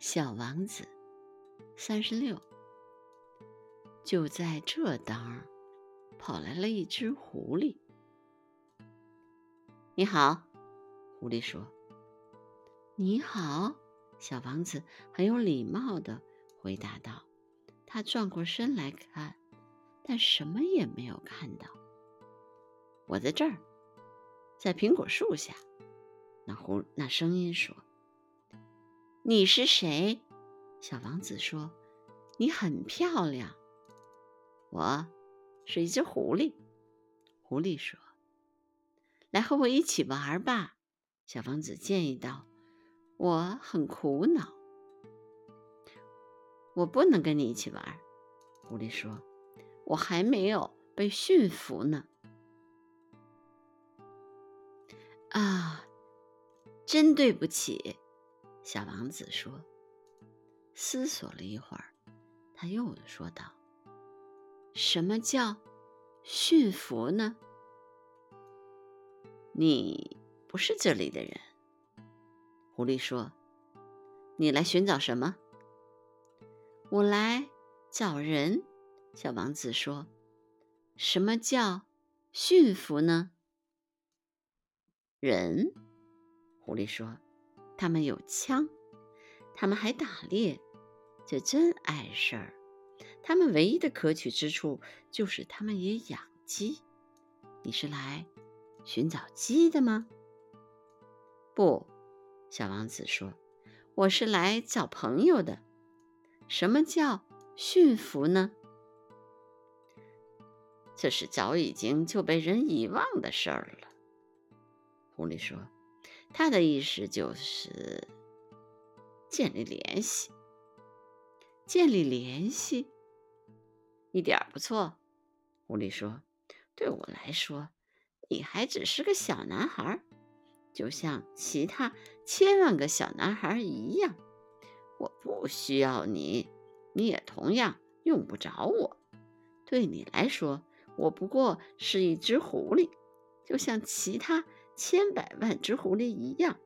小王子，三十六。就在这当儿，跑来了一只狐狸。“你好。”狐狸说。“你好。”小王子很有礼貌的回答道。他转过身来看，但什么也没有看到。我在这儿，在苹果树下。那狐那声音说。你是谁？小王子说：“你很漂亮。”我是一只狐狸。狐狸说：“来和我一起玩吧。”小王子建议道：“我很苦恼。”我不能跟你一起玩。狐狸说：“我还没有被驯服呢。”啊，真对不起。小王子说：“思索了一会儿，他又说道：‘什么叫驯服呢？’你不是这里的人。”狐狸说：“你来寻找什么？”“我来找人。”小王子说：“什么叫驯服呢？”“人。”狐狸说。他们有枪，他们还打猎，这真碍事儿。他们唯一的可取之处就是他们也养鸡。你是来寻找鸡的吗？不，小王子说：“我是来找朋友的。”什么叫驯服呢？这是早已经就被人遗忘的事儿了。狐狸说。他的意思就是建立联系，建立联系，一点不错。狐狸说：“对我来说，你还只是个小男孩，就像其他千万个小男孩一样。我不需要你，你也同样用不着我。对你来说，我不过是一只狐狸，就像其他。”千百万只狐狸一样，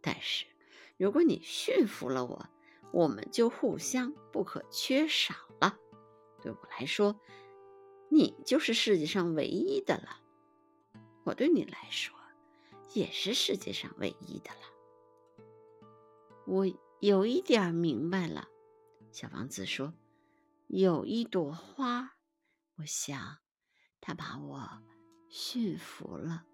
但是如果你驯服了我，我们就互相不可缺少了。对我来说，你就是世界上唯一的了。我对你来说，也是世界上唯一的了。我有一点明白了，小王子说：“有一朵花，我想，它把我驯服了。”